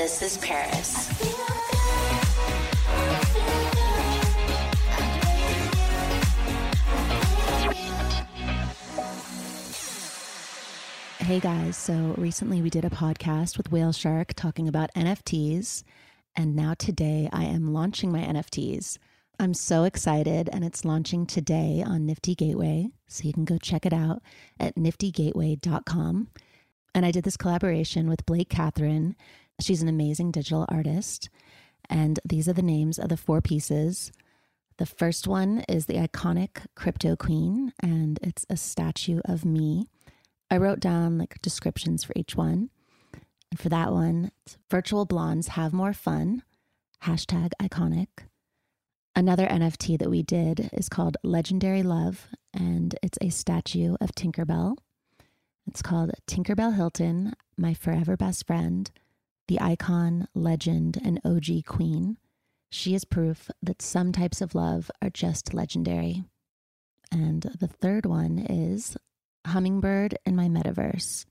This is Paris. Hey guys, so recently we did a podcast with Whale Shark talking about NFTs, and now today I am launching my NFTs. I'm so excited, and it's launching today on Nifty Gateway, so you can go check it out at niftygateway.com. And I did this collaboration with Blake Kathryn. She's an amazing digital artist, and these are the names of the four pieces. The first one is the iconic Crypto Queen, and it's a statue of me. I wrote down like descriptions for each one. And for that one, virtual blondes have more fun. Hashtag iconic. Another NFT that we did is called Legendary Love, and it's a statue of Tinkerbell. It's called Tinkerbell Hilton, my forever best friend, the icon, legend, and OG queen. She is proof that some types of love are just legendary. And the third one is Hummingbird in my metaverse.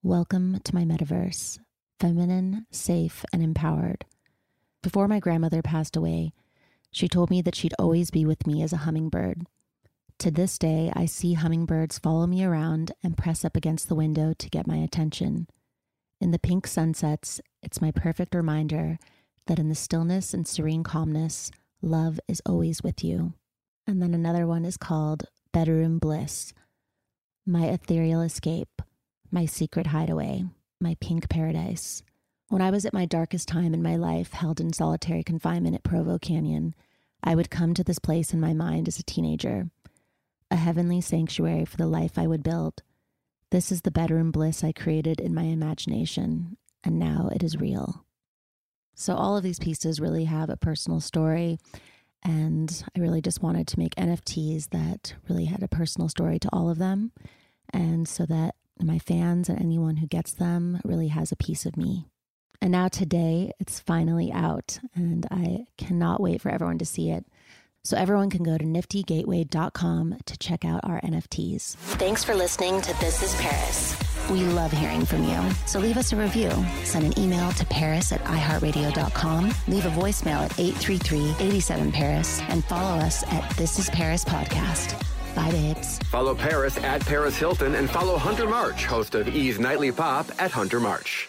Welcome to my metaverse, feminine, safe, and empowered. Before my grandmother passed away, she told me that she'd always be with me as a hummingbird. To this day, I see hummingbirds follow me around and press up against the window to get my attention. In the pink sunsets, it's my perfect reminder that in the stillness and serene calmness, love is always with you. And then another one is called Bedroom Bliss my ethereal escape, my secret hideaway, my pink paradise. When I was at my darkest time in my life, held in solitary confinement at Provo Canyon, I would come to this place in my mind as a teenager, a heavenly sanctuary for the life I would build. This is the bedroom bliss I created in my imagination, and now it is real. So, all of these pieces really have a personal story and I really just wanted to make NFTs that really had a personal story to all of them. And so that my fans and anyone who gets them really has a piece of me. And now today it's finally out, and I cannot wait for everyone to see it. So everyone can go to niftygateway.com to check out our NFTs. Thanks for listening to This is Paris. We love hearing from you. So leave us a review. Send an email to paris at iheartradio.com. Leave a voicemail at 833-87-PARIS and follow us at This is Paris Podcast. Bye, babes. Follow Paris at Paris Hilton and follow Hunter March, host of E's Nightly Pop at Hunter March.